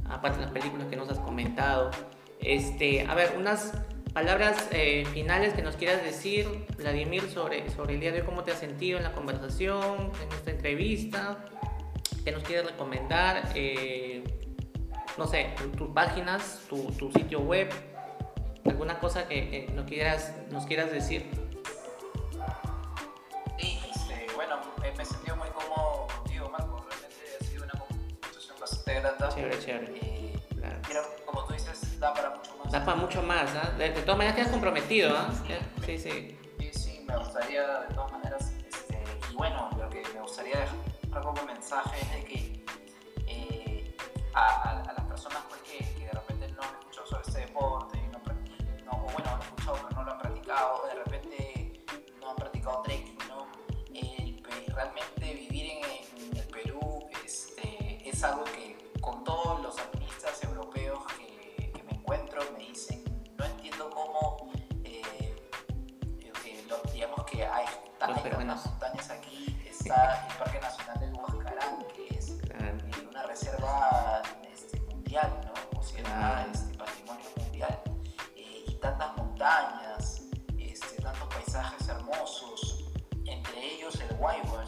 Speaker 1: aparte de las películas que nos has comentado. Este, a ver, unas palabras eh, finales que nos quieras decir, Vladimir, sobre, sobre el día de hoy, cómo te has sentido en la conversación, en esta entrevista, que nos quieres recomendar, eh, no sé, tus páginas, tu, tu, sitio web, alguna cosa que, nos, quieras, nos quieras decir.
Speaker 2: me he sentido muy cómodo contigo, Marco. Realmente ha sido una conversación bastante grata.
Speaker 1: Chévere, chévere.
Speaker 2: Y claro. como tú dices, da para mucho.
Speaker 1: Da para mucho más, ¿ah? De, todas maneras quedas comprometido, ¿ah?
Speaker 2: Sí, sí. Sí, sí, me gustaría de todas maneras. Este, y bueno, lo que me gustaría dejar como mensaje es de que eh, a, a, las personas pues, que, que, de repente no han escuchado sobre este deporte, no, no, o bueno, han escuchado pero no lo han practicado, de repente no han practicado trekking realmente vivir en, el Perú este, es algo que está el Parque Nacional del Huascarán, que es eh, una reserva este, mundial, ¿no? o sea, este, patrimonio mundial, eh, y tantas montañas, este, tantos paisajes hermosos entre ellos el whitewash,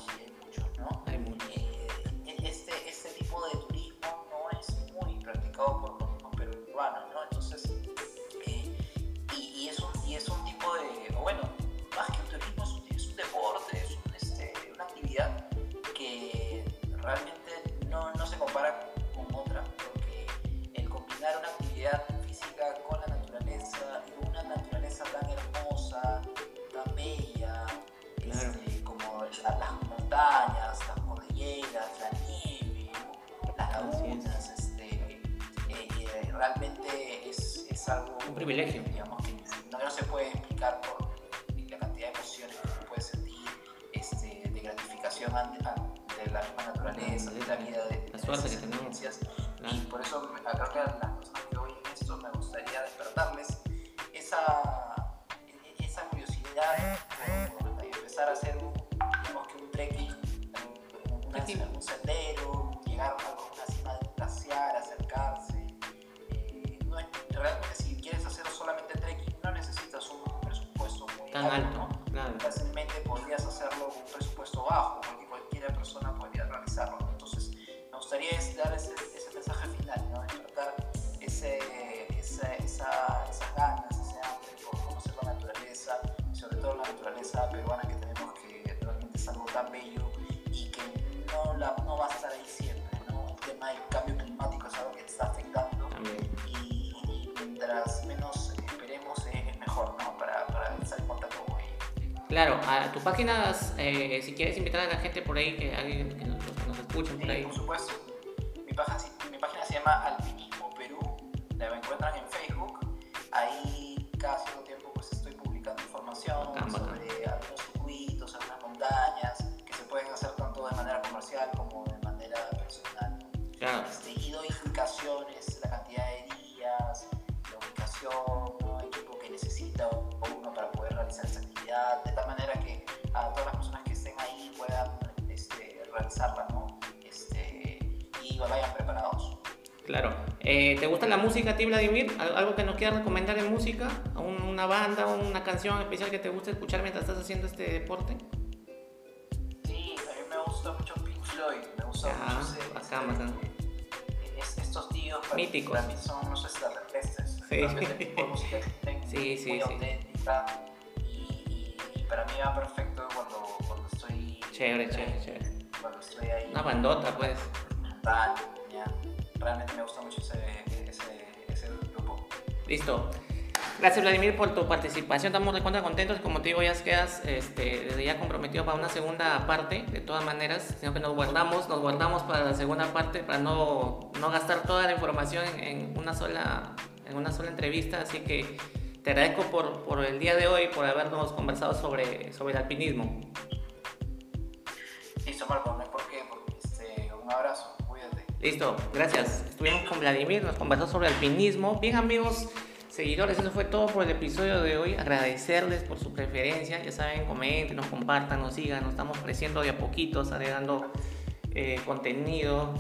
Speaker 2: como las montañas, las cordilleras, la nieve, las lagunas, este, eh, eh, realmente es, es, algo
Speaker 1: un privilegio.
Speaker 2: digamos que no, se puede explicar por la cantidad de emociones que uno puede sentir este, de gratificación ante, de la misma naturaleza, de la vida, de,
Speaker 1: las suerte que tenemos.
Speaker 2: Y por eso creo que a las personas que hoy en esto me gustaría despertarles esa, esa curiosidad a hacer un, un sendero, llegar a una cima de un glaciar, acercarse. Eh, no es, realmente si quieres hacer solamente trekking no necesitas un presupuesto muy
Speaker 1: Tan alto.
Speaker 2: Fácilmente podrías hacerlo con un presupuesto bajo, porque cualquier persona podría realizarlo. Entonces, me gustaría dar ese, ese mensaje final, ¿no? despertar ese, esa, esa, esas ganas, ese hambre por conocer la naturaleza, sobre todo la naturaleza peruana que algo tan bello que no, la, no va a estar ahí siempre. ¿no? El tema del cambio climático es algo que te está afectando y, mientras menos esperemos es mejor ¿no? para, para estar en contacto con ello.
Speaker 1: Claro, a tus páginas, eh, si quieres invitar a la gente por ahí, que alguien que nos, nos escuchen por ahí.
Speaker 2: Por supuesto. Mi página, mi página se llama Alpinismo Perú, la encuentran en como de manera personal.
Speaker 1: Claro.
Speaker 2: Este, y doy indicaciones, la cantidad de días, la ubicación, el equipo que necesita uno para poder realizar esa actividad, de tal manera que a todas las personas que estén ahí puedan este, realizarla, ¿no? Este, y vayan preparados.
Speaker 1: Claro. Eh, ¿Te gusta la música a ti, Vladimir? ¿Algo que nos quieras recomendar en música? ¿Una banda, una canción especial que te guste escuchar mientras estás haciendo este deporte?
Speaker 2: Mucho. Me gusta mucho ese,
Speaker 1: bacán,
Speaker 2: ese-
Speaker 1: bacán.
Speaker 2: es- estos tíos para,
Speaker 1: Míticos.
Speaker 2: para mí son unos extraterrestres.
Speaker 1: Sí. Sí, [laughs] sí,
Speaker 2: muy
Speaker 1: sí.
Speaker 2: auténtica y, y- y para mí va perfecto cuando, cuando estoy
Speaker 1: Chévere, chévere, chévere.
Speaker 2: cuando estoy ahí
Speaker 1: Una bandota, pues.
Speaker 2: tal, ya. realmente me gusta mucho ese, ese, ese grupo
Speaker 1: Listo. Gracias Vladimir por tu participación, estamos de cuenta contentos, como te digo ya quedas este, desde ya comprometido para una segunda parte, de todas maneras, sino que nos guardamos, nos guardamos para la segunda parte para no, no gastar toda la información en, en una sola, en una sola entrevista, así que te agradezco por, por el día de hoy, por habernos conversado sobre, sobre el alpinismo.
Speaker 2: listo Marco no hay por qué este, un abrazo cuídate
Speaker 1: Listo, gracias. Estuvimos con Vladimir, nos conversó sobre alpinismo. Bien amigos, seguidores, eso fue todo por el episodio de hoy. Agradecerles por su preferencia. Ya saben, comenten, nos compartan, nos sigan. Nos estamos creciendo de a poquitos, agregando eh, contenido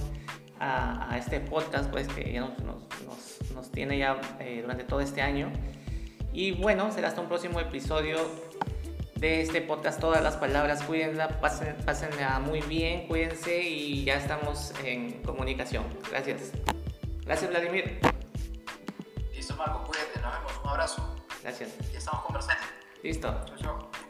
Speaker 1: a, este podcast, pues que ya nos tiene ya eh, durante todo este año. Y bueno, será hasta un próximo episodio de este podcast Todas las Palabras. Cuídenla, pasen, pásenla muy bien, cuídense y ya estamos en comunicación. Gracias. Gracias, Vladimir.
Speaker 2: Listo Marco cuídate nos vemos un abrazo
Speaker 1: Gracias.
Speaker 2: ya estamos conversando
Speaker 1: Listo.
Speaker 2: chao chao